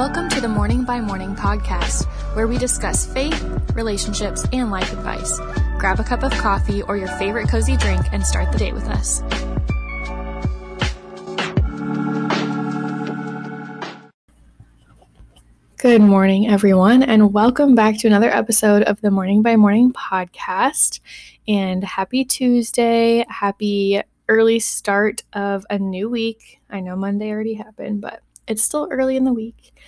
Welcome to the Morning by Morning podcast, where we discuss faith, relationships, and life advice. Grab a cup of coffee or your favorite cozy drink and start the day with us. Good morning, everyone, and welcome back to another episode of the Morning by Morning podcast. And happy Tuesday. Happy early start of a new week. I know Monday already happened, but it's still early in the week.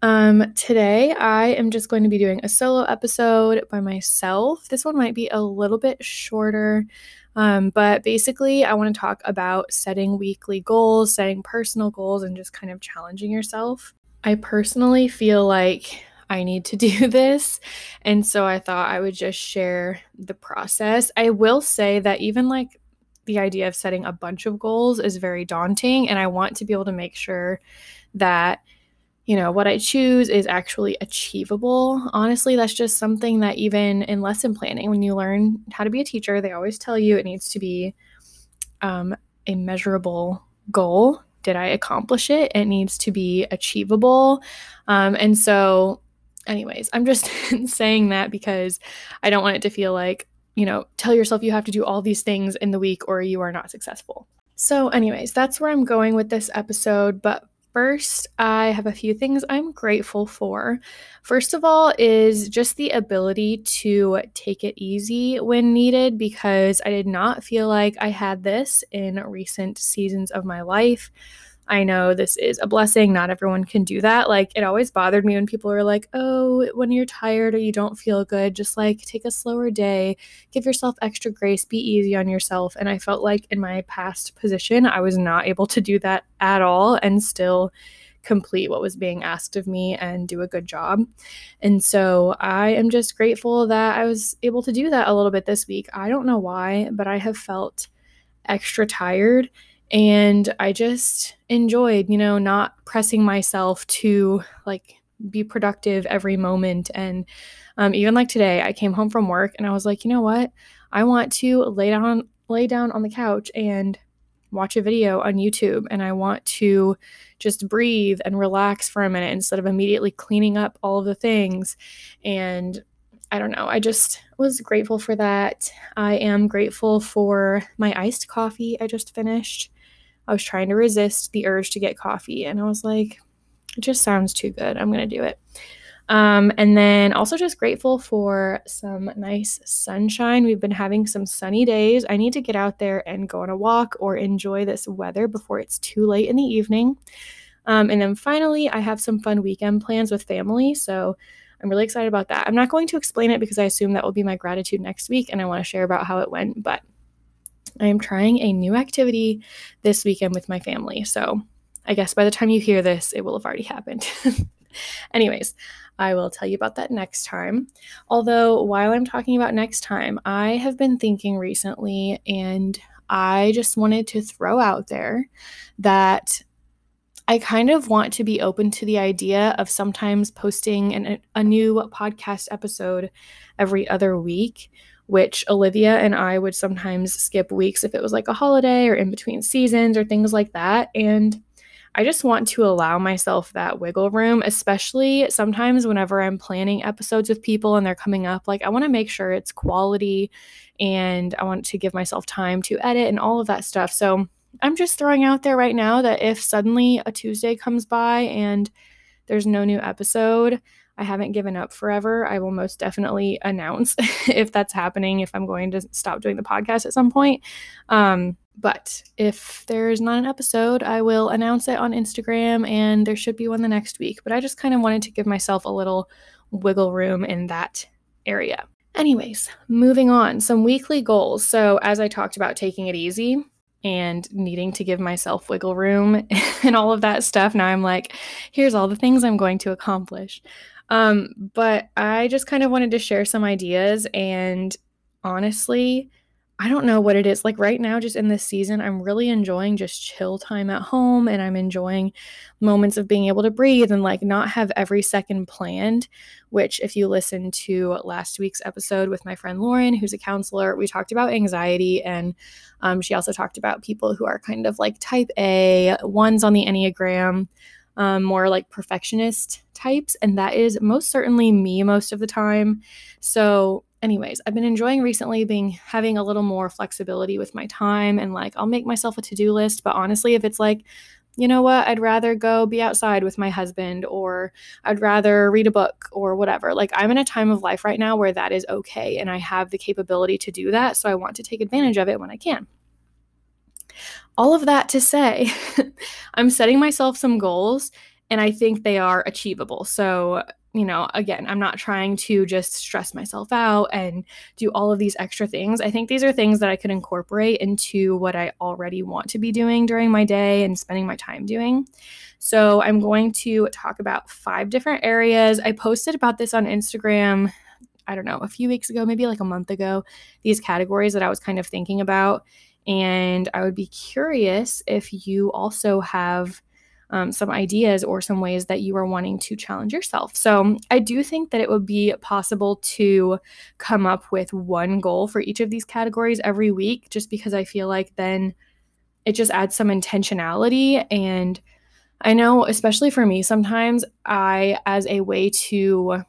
Um, today, I am just going to be doing a solo episode by myself. This one might be a little bit shorter, um, but basically, I want to talk about setting weekly goals, setting personal goals, and just kind of challenging yourself. I personally feel like I need to do this. And so I thought I would just share the process. I will say that even like the idea of setting a bunch of goals is very daunting. And I want to be able to make sure that, you know, what I choose is actually achievable. Honestly, that's just something that even in lesson planning, when you learn how to be a teacher, they always tell you it needs to be um, a measurable goal did I accomplish it? It needs to be achievable. Um, and so, anyways, I'm just saying that because I don't want it to feel like, you know, tell yourself you have to do all these things in the week or you are not successful. So, anyways, that's where I'm going with this episode. But First, I have a few things I'm grateful for. First of all, is just the ability to take it easy when needed because I did not feel like I had this in recent seasons of my life. I know this is a blessing. Not everyone can do that. Like, it always bothered me when people were like, oh, when you're tired or you don't feel good, just like take a slower day, give yourself extra grace, be easy on yourself. And I felt like in my past position, I was not able to do that at all and still complete what was being asked of me and do a good job. And so I am just grateful that I was able to do that a little bit this week. I don't know why, but I have felt extra tired and I just enjoyed, you know, not pressing myself to like be productive every moment. And um, even like today, I came home from work and I was like, you know what? I want to lay down lay down on the couch and watch a video on YouTube and I want to just breathe and relax for a minute instead of immediately cleaning up all of the things. And I don't know, I just was grateful for that. I am grateful for my iced coffee I just finished. I was trying to resist the urge to get coffee, and I was like, it just sounds too good. I'm going to do it. Um, and then also just grateful for some nice sunshine. We've been having some sunny days. I need to get out there and go on a walk or enjoy this weather before it's too late in the evening. Um, and then finally, I have some fun weekend plans with family. So I'm really excited about that. I'm not going to explain it because I assume that will be my gratitude next week and I want to share about how it went. But I am trying a new activity this weekend with my family. So I guess by the time you hear this, it will have already happened. Anyways, I will tell you about that next time. Although, while I'm talking about next time, I have been thinking recently and I just wanted to throw out there that I kind of want to be open to the idea of sometimes posting an, a new podcast episode every other week which Olivia and I would sometimes skip weeks if it was like a holiday or in between seasons or things like that. And I just want to allow myself that wiggle room, especially sometimes whenever I'm planning episodes with people and they're coming up. Like, I want to make sure it's quality and I want to give myself time to edit and all of that stuff. So, I'm just throwing out there right now that if suddenly a Tuesday comes by and there's no new episode, I haven't given up forever. I will most definitely announce if that's happening, if I'm going to stop doing the podcast at some point. Um, but if there's not an episode, I will announce it on Instagram and there should be one the next week. But I just kind of wanted to give myself a little wiggle room in that area. Anyways, moving on, some weekly goals. So, as I talked about taking it easy, and needing to give myself wiggle room and all of that stuff. Now I'm like, here's all the things I'm going to accomplish. Um, but I just kind of wanted to share some ideas and honestly, I don't know what it is. Like right now, just in this season, I'm really enjoying just chill time at home and I'm enjoying moments of being able to breathe and like not have every second planned. Which, if you listen to last week's episode with my friend Lauren, who's a counselor, we talked about anxiety and um, she also talked about people who are kind of like type A, ones on the Enneagram. Um, more like perfectionist types. And that is most certainly me most of the time. So, anyways, I've been enjoying recently being having a little more flexibility with my time and like I'll make myself a to-do list, but honestly, if it's like you know what, I'd rather go be outside with my husband, or I'd rather read a book, or whatever. Like, I'm in a time of life right now where that is okay, and I have the capability to do that. So I want to take advantage of it when I can. All of that to say, I'm setting myself some goals, and I think they are achievable. So, you know, again, I'm not trying to just stress myself out and do all of these extra things. I think these are things that I could incorporate into what I already want to be doing during my day and spending my time doing. So, I'm going to talk about five different areas. I posted about this on Instagram, I don't know, a few weeks ago, maybe like a month ago, these categories that I was kind of thinking about. And I would be curious if you also have um, some ideas or some ways that you are wanting to challenge yourself. So, I do think that it would be possible to come up with one goal for each of these categories every week, just because I feel like then it just adds some intentionality. And I know, especially for me, sometimes I, as a way to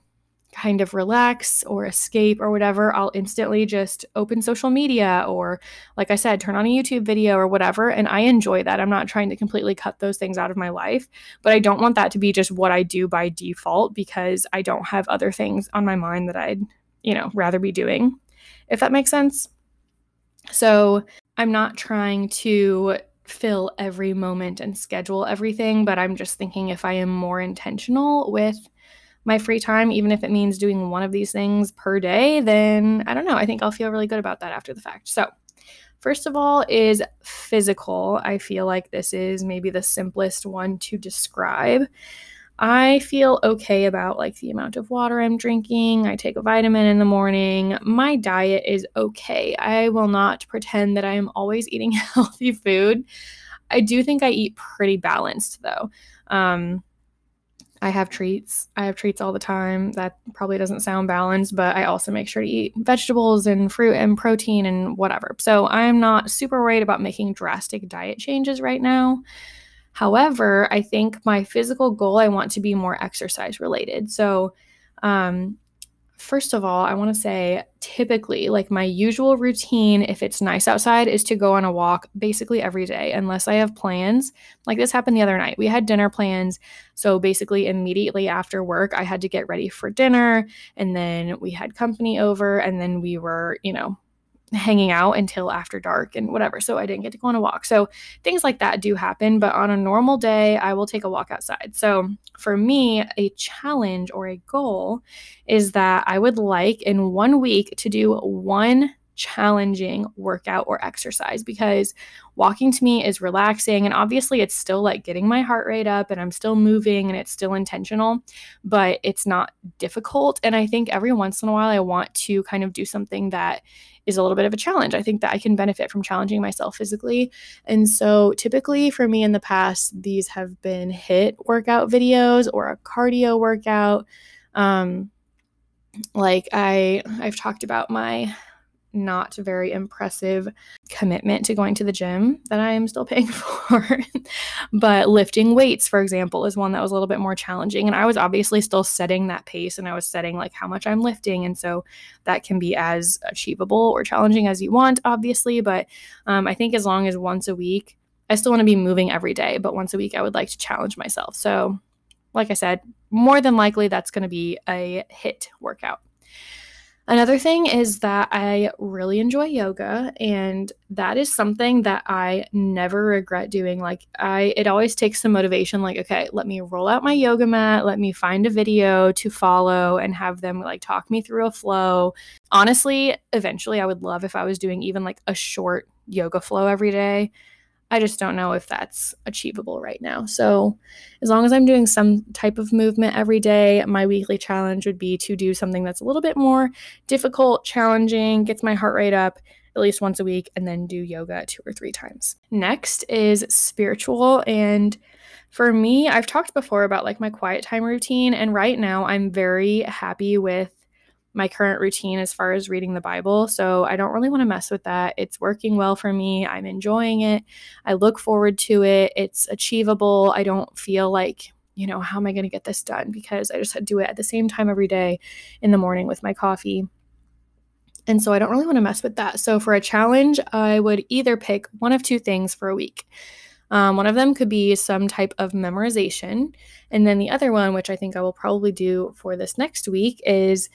kind of relax or escape or whatever, I'll instantly just open social media or, like I said, turn on a YouTube video or whatever. And I enjoy that. I'm not trying to completely cut those things out of my life, but I don't want that to be just what I do by default because I don't have other things on my mind that I'd, you know, rather be doing, if that makes sense. So I'm not trying to fill every moment and schedule everything, but I'm just thinking if I am more intentional with my free time, even if it means doing one of these things per day, then I don't know. I think I'll feel really good about that after the fact. So, first of all, is physical. I feel like this is maybe the simplest one to describe. I feel okay about like the amount of water I'm drinking. I take a vitamin in the morning. My diet is okay. I will not pretend that I am always eating healthy food. I do think I eat pretty balanced though. Um, I have treats. I have treats all the time. That probably doesn't sound balanced, but I also make sure to eat vegetables and fruit and protein and whatever. So I'm not super worried about making drastic diet changes right now. However, I think my physical goal, I want to be more exercise related. So, um, First of all, I want to say typically, like my usual routine, if it's nice outside, is to go on a walk basically every day, unless I have plans. Like this happened the other night. We had dinner plans. So basically, immediately after work, I had to get ready for dinner. And then we had company over, and then we were, you know, hanging out until after dark and whatever. So I didn't get to go on a walk. So things like that do happen. But on a normal day, I will take a walk outside. So for me, a challenge or a goal is that I would like in one week to do one challenging workout or exercise because walking to me is relaxing and obviously it's still like getting my heart rate up and I'm still moving and it's still intentional, but it's not difficult. And I think every once in a while I want to kind of do something that is a little bit of a challenge. I think that I can benefit from challenging myself physically. And so typically for me in the past, these have been HIIT workout videos or a cardio workout. Um, like I I've talked about my not very impressive commitment to going to the gym that I am still paying for. but lifting weights, for example, is one that was a little bit more challenging. And I was obviously still setting that pace and I was setting like how much I'm lifting. And so that can be as achievable or challenging as you want, obviously. But um, I think as long as once a week, I still want to be moving every day, but once a week, I would like to challenge myself. So, like I said, more than likely that's going to be a HIIT workout. Another thing is that I really enjoy yoga and that is something that I never regret doing. Like I it always takes some motivation like okay, let me roll out my yoga mat, let me find a video to follow and have them like talk me through a flow. Honestly, eventually I would love if I was doing even like a short yoga flow every day I just don't know if that's achievable right now. So, as long as I'm doing some type of movement every day, my weekly challenge would be to do something that's a little bit more difficult, challenging, gets my heart rate up at least once a week, and then do yoga two or three times. Next is spiritual. And for me, I've talked before about like my quiet time routine. And right now, I'm very happy with my current routine as far as reading the Bible. So I don't really want to mess with that. It's working well for me. I'm enjoying it. I look forward to it. It's achievable. I don't feel like you know, how am I going to get this done? Because I just do it at the same time every day in the morning with my coffee. And so I don't really want to mess with that. So for a challenge, I would either pick one of two things for a week. Um, one of them could be some type of memorization. And then the other one, which I think I will probably do for this next week, is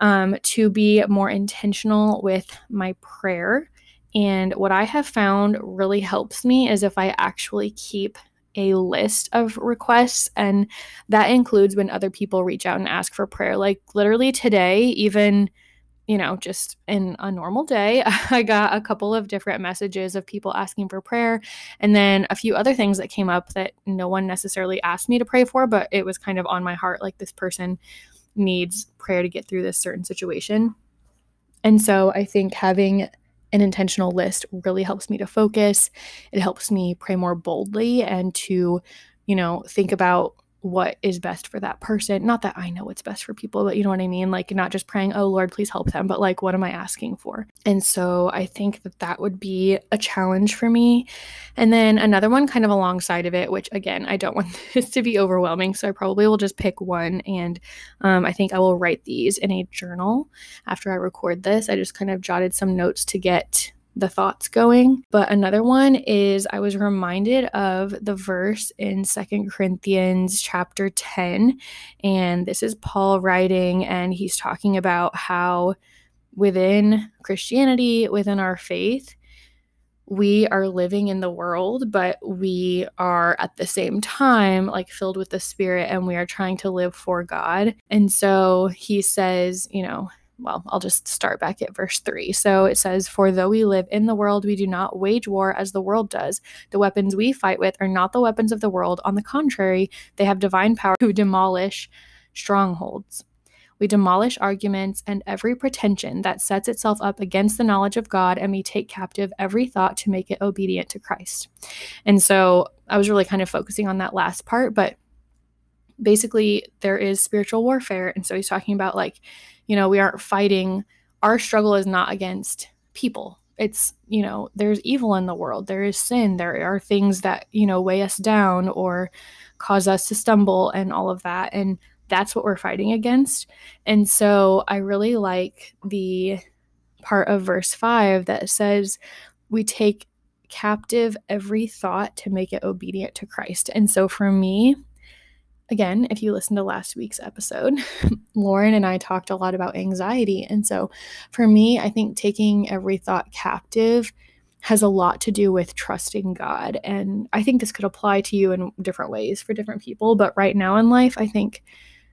um, to be more intentional with my prayer. And what I have found really helps me is if I actually keep a list of requests and that includes when other people reach out and ask for prayer like literally today even you know, just in a normal day, I got a couple of different messages of people asking for prayer, and then a few other things that came up that no one necessarily asked me to pray for, but it was kind of on my heart like this person needs prayer to get through this certain situation. And so I think having an intentional list really helps me to focus. It helps me pray more boldly and to, you know, think about what is best for that person. Not that I know what's best for people, but you know what I mean? Like, not just praying, oh Lord, please help them, but like, what am I asking for? And so I think that that would be a challenge for me. And then another one kind of alongside of it, which again, I don't want this to be overwhelming. So I probably will just pick one. And um, I think I will write these in a journal after I record this. I just kind of jotted some notes to get the thoughts going. But another one is I was reminded of the verse in Second Corinthians chapter 10. And this is Paul writing, and he's talking about how within Christianity, within our faith, we are living in the world, but we are at the same time like filled with the Spirit and we are trying to live for God. And so he says, you know, well, I'll just start back at verse 3. So it says, For though we live in the world, we do not wage war as the world does. The weapons we fight with are not the weapons of the world. On the contrary, they have divine power to demolish strongholds. We demolish arguments and every pretension that sets itself up against the knowledge of God, and we take captive every thought to make it obedient to Christ. And so I was really kind of focusing on that last part, but basically, there is spiritual warfare. And so he's talking about like, you know, we aren't fighting. Our struggle is not against people. It's, you know, there's evil in the world. There is sin. There are things that, you know, weigh us down or cause us to stumble and all of that. And that's what we're fighting against. And so I really like the part of verse 5 that says, We take captive every thought to make it obedient to Christ. And so for me, again, if you listen to last week's episode, Lauren and I talked a lot about anxiety. And so for me, I think taking every thought captive has a lot to do with trusting God. And I think this could apply to you in different ways for different people. But right now in life, I think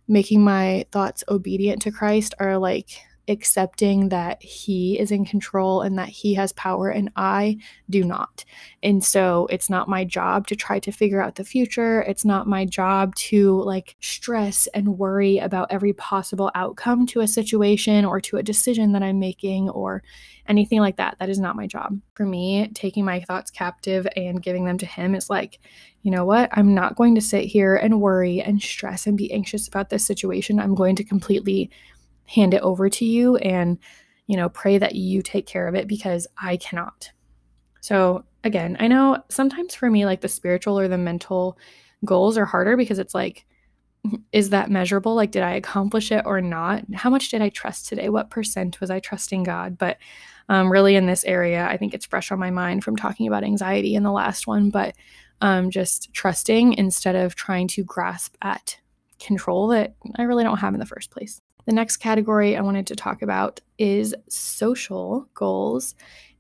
making my thoughts obedient to Christ are like accepting that he is in control and that he has power and I do not. And so it's not my job to try to figure out the future. It's not my job to like stress and worry about every possible outcome to a situation or to a decision that I'm making or anything like that. That is not my job. For me, taking my thoughts captive and giving them to him is like, you know what? I'm not going to sit here and worry and stress and be anxious about this situation. I'm going to completely hand it over to you and, you know, pray that you take care of it because I cannot. So, again, I know sometimes for me, like the spiritual or the mental goals are harder because it's like, is that measurable? Like, did I accomplish it or not? How much did I trust today? What percent was I trusting God? But um, really, in this area, I think it's fresh on my mind from talking about anxiety in the last one, but um, just trusting instead of trying to grasp at control that I really don't have in the first place. The next category I wanted to talk about is social goals.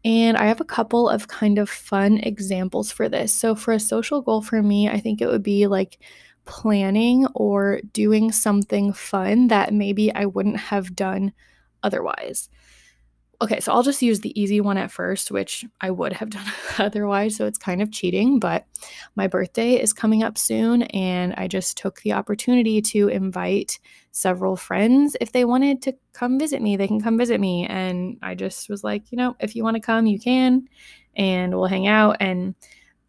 And I have a couple of kind of fun examples for this. So, for a social goal for me, I think it would be like planning or doing something fun that maybe I wouldn't have done otherwise okay, so I'll just use the easy one at first, which I would have done otherwise. So it's kind of cheating, but my birthday is coming up soon. And I just took the opportunity to invite several friends. If they wanted to come visit me, they can come visit me. And I just was like, you know, if you want to come, you can, and we'll hang out. And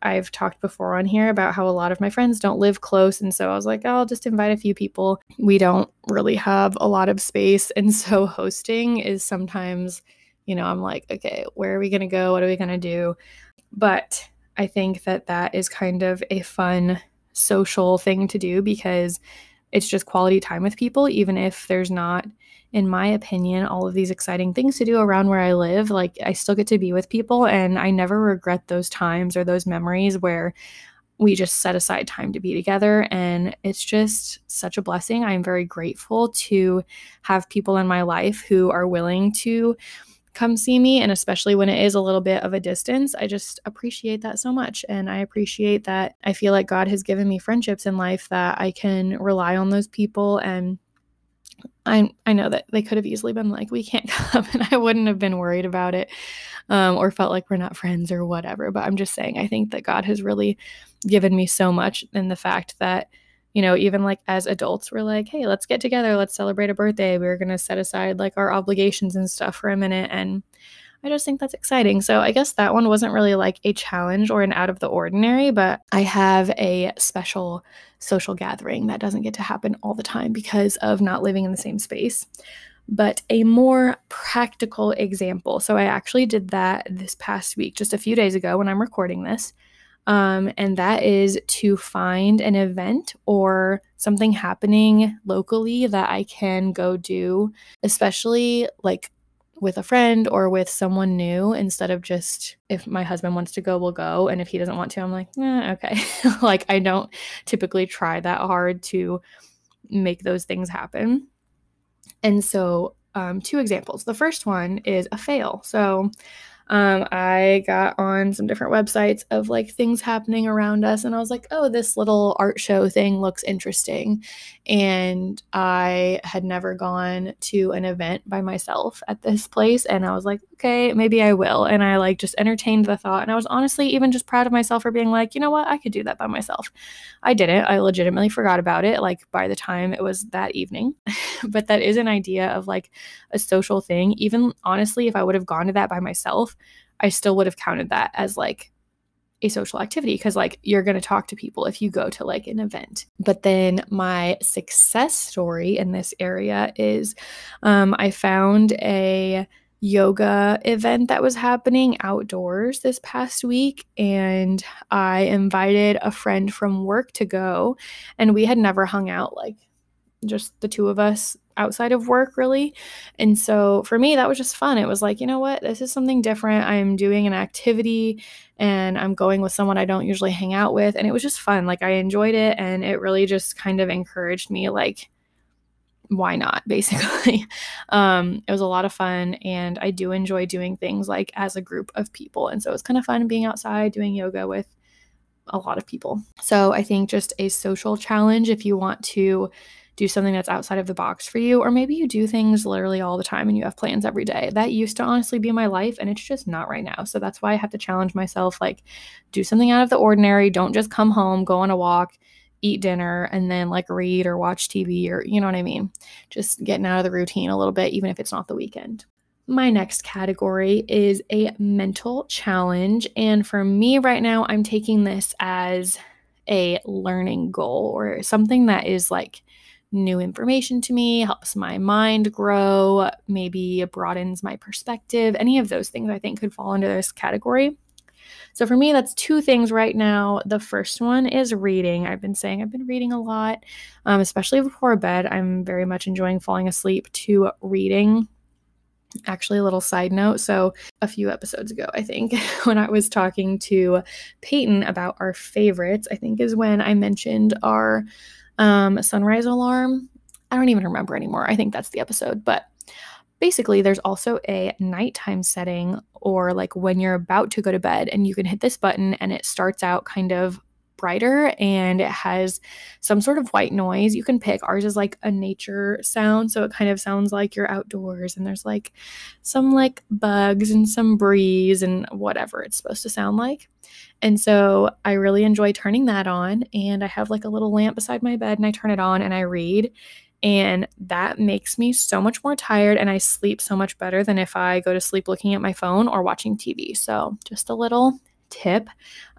I've talked before on here about how a lot of my friends don't live close. And so I was like, I'll just invite a few people. We don't really have a lot of space. And so hosting is sometimes you know, I'm like, okay, where are we going to go? What are we going to do? But I think that that is kind of a fun social thing to do because it's just quality time with people, even if there's not, in my opinion, all of these exciting things to do around where I live. Like, I still get to be with people, and I never regret those times or those memories where we just set aside time to be together. And it's just such a blessing. I'm very grateful to have people in my life who are willing to come see me. And especially when it is a little bit of a distance, I just appreciate that so much. And I appreciate that I feel like God has given me friendships in life that I can rely on those people and I I know that they could have easily been like, we can't come, and I wouldn't have been worried about it, um, or felt like we're not friends or whatever. But I'm just saying, I think that God has really given me so much in the fact that you know, even like as adults, we're like, hey, let's get together, let's celebrate a birthday. We are going to set aside like our obligations and stuff for a minute. And I just think that's exciting. So I guess that one wasn't really like a challenge or an out of the ordinary, but I have a special social gathering that doesn't get to happen all the time because of not living in the same space. But a more practical example. So I actually did that this past week, just a few days ago when I'm recording this. Um, and that is to find an event or something happening locally that I can go do, especially like with a friend or with someone new instead of just if my husband wants to go, we'll go. And if he doesn't want to, I'm like, eh, okay. like, I don't typically try that hard to make those things happen. And so, um, two examples. The first one is a fail. So, um, I got on some different websites of like things happening around us, and I was like, oh, this little art show thing looks interesting. And I had never gone to an event by myself at this place, and I was like, okay, maybe I will. And I like just entertained the thought, and I was honestly even just proud of myself for being like, you know what, I could do that by myself. I didn't. I legitimately forgot about it like by the time it was that evening. but that is an idea of like a social thing. Even honestly, if I would have gone to that by myself, I still would have counted that as like a social activity because like you're going to talk to people if you go to like an event. But then my success story in this area is um, i found a yoga event that was happening outdoors this past week and i invited a friend from work to go and we had never hung out like just the two of us outside of work really. And so for me, that was just fun. It was like, you know what? This is something different. I'm doing an activity and I'm going with someone I don't usually hang out with. And it was just fun. Like I enjoyed it. And it really just kind of encouraged me, like, why not basically um, it was a lot of fun and i do enjoy doing things like as a group of people and so it's kind of fun being outside doing yoga with a lot of people so i think just a social challenge if you want to do something that's outside of the box for you, or maybe you do things literally all the time and you have plans every day. That used to honestly be my life, and it's just not right now. So that's why I have to challenge myself like, do something out of the ordinary. Don't just come home, go on a walk, eat dinner, and then like read or watch TV, or you know what I mean? Just getting out of the routine a little bit, even if it's not the weekend. My next category is a mental challenge. And for me right now, I'm taking this as a learning goal or something that is like new information to me, helps my mind grow, maybe broadens my perspective. Any of those things I think could fall into this category. So for me, that's two things right now. The first one is reading. I've been saying I've been reading a lot, um, especially before bed. I'm very much enjoying falling asleep to reading. Actually, a little side note. So, a few episodes ago, I think, when I was talking to Peyton about our favorites, I think is when I mentioned our um, sunrise alarm. I don't even remember anymore. I think that's the episode. But basically, there's also a nighttime setting or like when you're about to go to bed, and you can hit this button and it starts out kind of brighter and it has some sort of white noise you can pick. Ours is like a nature sound, so it kind of sounds like you're outdoors and there's like some like bugs and some breeze and whatever it's supposed to sound like. And so I really enjoy turning that on and I have like a little lamp beside my bed and I turn it on and I read and that makes me so much more tired and I sleep so much better than if I go to sleep looking at my phone or watching TV. So, just a little tip.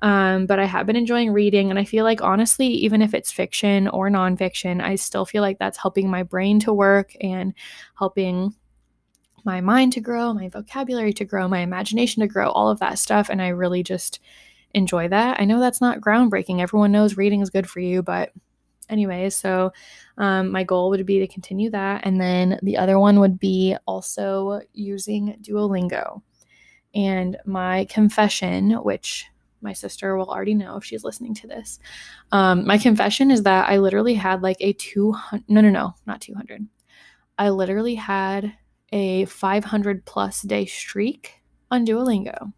Um, but I have been enjoying reading, and I feel like honestly, even if it's fiction or nonfiction, I still feel like that's helping my brain to work and helping my mind to grow, my vocabulary to grow, my imagination to grow, all of that stuff. And I really just enjoy that. I know that's not groundbreaking. Everyone knows reading is good for you, but anyway, so um, my goal would be to continue that. And then the other one would be also using Duolingo. And my confession, which my sister will already know if she's listening to this. Um, my confession is that I literally had like a 200, no, no, no, not 200. I literally had a 500 plus day streak on Duolingo.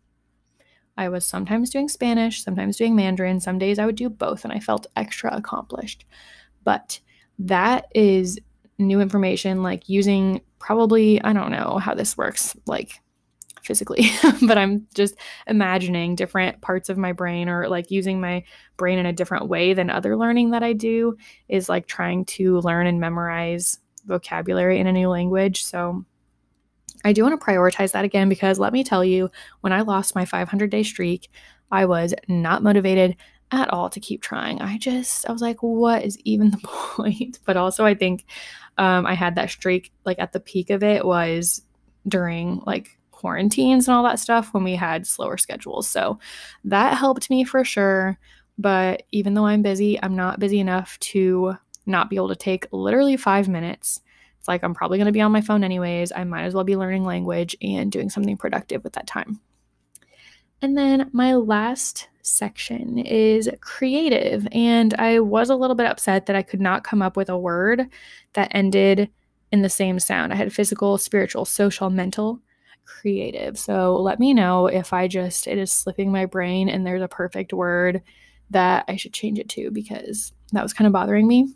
I was sometimes doing Spanish, sometimes doing Mandarin. Some days I would do both, and I felt extra accomplished. But that is new information, like using probably, I don't know how this works, like physically, but I'm just imagining different parts of my brain or like using my brain in a different way than other learning that I do is like trying to learn and memorize vocabulary in a new language. So I do want to prioritize that again because let me tell you, when I lost my 500 day streak, I was not motivated at all to keep trying. I just, I was like, what is even the point? But also, I think um, I had that streak like at the peak of it was during like quarantines and all that stuff when we had slower schedules. So that helped me for sure. But even though I'm busy, I'm not busy enough to not be able to take literally five minutes. It's like I'm probably going to be on my phone anyways. I might as well be learning language and doing something productive with that time. And then my last section is creative. And I was a little bit upset that I could not come up with a word that ended in the same sound. I had physical, spiritual, social, mental, creative. So let me know if I just, it is slipping my brain and there's a perfect word that I should change it to because that was kind of bothering me.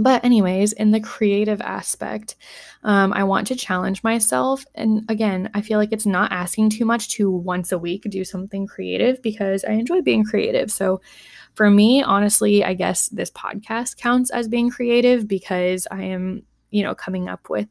But, anyways, in the creative aspect, um, I want to challenge myself. And again, I feel like it's not asking too much to once a week do something creative because I enjoy being creative. So, for me, honestly, I guess this podcast counts as being creative because I am, you know, coming up with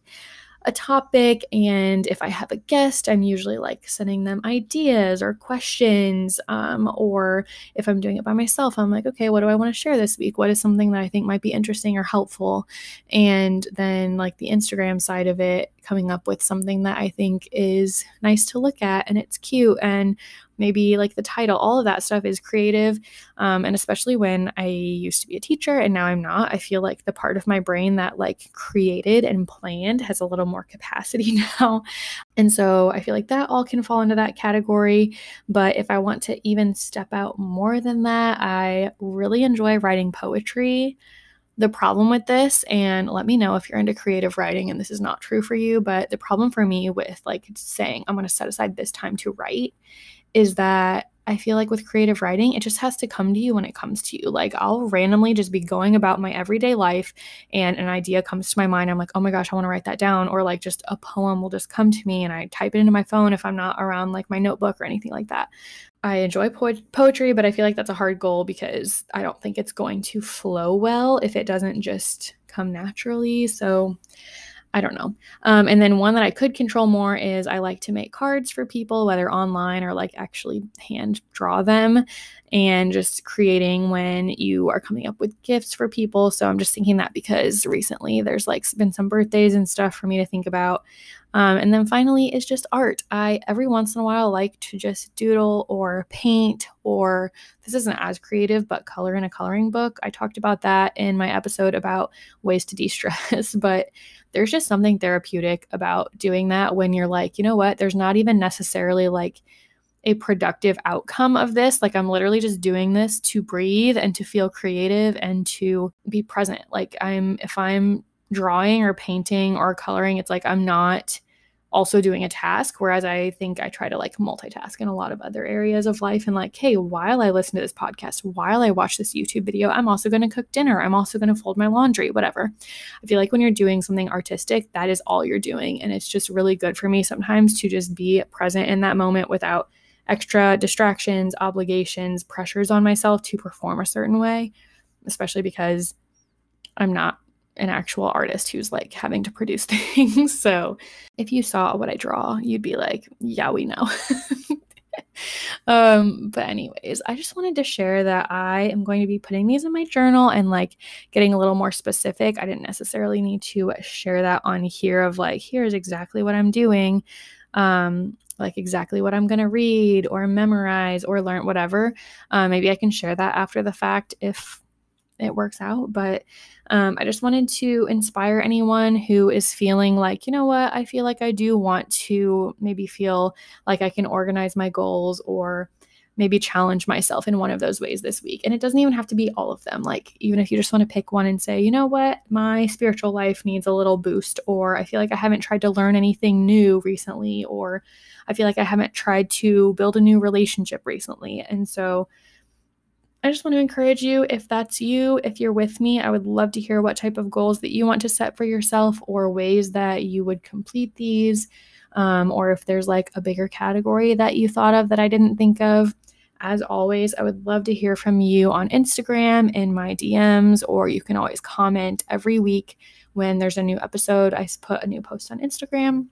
a topic and if i have a guest i'm usually like sending them ideas or questions um, or if i'm doing it by myself i'm like okay what do i want to share this week? What is something that i think might be interesting or helpful? And then like the instagram side of it coming up with something that i think is nice to look at and it's cute and maybe like the title, all of that stuff is creative. Um, and especially when I used to be a teacher and now I'm not, I feel like the part of my brain that like created and planned has a little more capacity now. And so I feel like that all can fall into that category. But if I want to even step out more than that, I really enjoy writing poetry the problem with this and let me know if you're into creative writing and this is not true for you but the problem for me with like saying i'm going to set aside this time to write is that I feel like with creative writing, it just has to come to you when it comes to you. Like I'll randomly just be going about my everyday life and an idea comes to my mind. I'm like, oh my gosh, I want to write that down. Or like just a poem will just come to me and I type it into my phone if I'm not around like my notebook or anything like that. I enjoy po- poetry, but I feel like that's a hard goal because I don't think it's going to flow well if it doesn't just come naturally. So I don't know. Um, and then one that I could control more is I like to make cards for people, whether online or like actually hand draw them and just creating when you are coming up with gifts for people. So I'm just thinking that because recently there's like been some birthdays and stuff for me to think about. Um, and then finally, it's just art. I every once in a while like to just doodle or paint, or this isn't as creative, but color in a coloring book. I talked about that in my episode about ways to de stress, but there's just something therapeutic about doing that when you're like, you know what, there's not even necessarily like a productive outcome of this. Like, I'm literally just doing this to breathe and to feel creative and to be present. Like, I'm, if I'm drawing or painting or coloring, it's like I'm not also doing a task. Whereas I think I try to like multitask in a lot of other areas of life and like, hey, while I listen to this podcast, while I watch this YouTube video, I'm also going to cook dinner. I'm also going to fold my laundry, whatever. I feel like when you're doing something artistic, that is all you're doing. And it's just really good for me sometimes to just be present in that moment without extra distractions, obligations, pressures on myself to perform a certain way, especially because I'm not an actual artist who's like having to produce things. so if you saw what I draw, you'd be like, yeah, we know. um but anyways i just wanted to share that i am going to be putting these in my journal and like getting a little more specific i didn't necessarily need to share that on here of like here's exactly what i'm doing um like exactly what I'm going to read or memorize or learn, whatever. Uh, maybe I can share that after the fact if it works out. But um, I just wanted to inspire anyone who is feeling like, you know what, I feel like I do want to maybe feel like I can organize my goals or maybe challenge myself in one of those ways this week. And it doesn't even have to be all of them. Like, even if you just want to pick one and say, you know what, my spiritual life needs a little boost, or I feel like I haven't tried to learn anything new recently, or I feel like I haven't tried to build a new relationship recently. And so, I just want to encourage you if that's you, if you're with me, I would love to hear what type of goals that you want to set for yourself or ways that you would complete these. Um, or if there's like a bigger category that you thought of that I didn't think of. As always, I would love to hear from you on Instagram in my DMs, or you can always comment every week when there's a new episode. I put a new post on Instagram.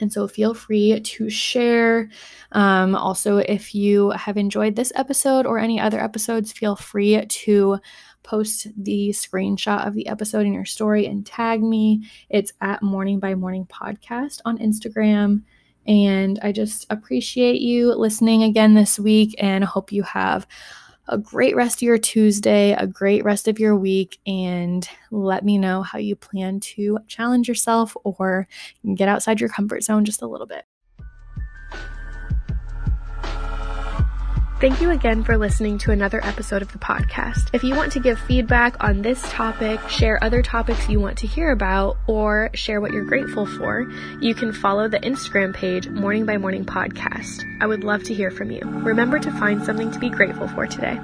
And so feel free to share. Um, also, if you have enjoyed this episode or any other episodes, feel free to post the screenshot of the episode in your story and tag me. It's at Morning by Morning Podcast on Instagram. And I just appreciate you listening again this week and hope you have a great rest of your Tuesday, a great rest of your week, and let me know how you plan to challenge yourself or get outside your comfort zone just a little bit. Thank you again for listening to another episode of the podcast. If you want to give feedback on this topic, share other topics you want to hear about, or share what you're grateful for, you can follow the Instagram page Morning by Morning Podcast. I would love to hear from you. Remember to find something to be grateful for today.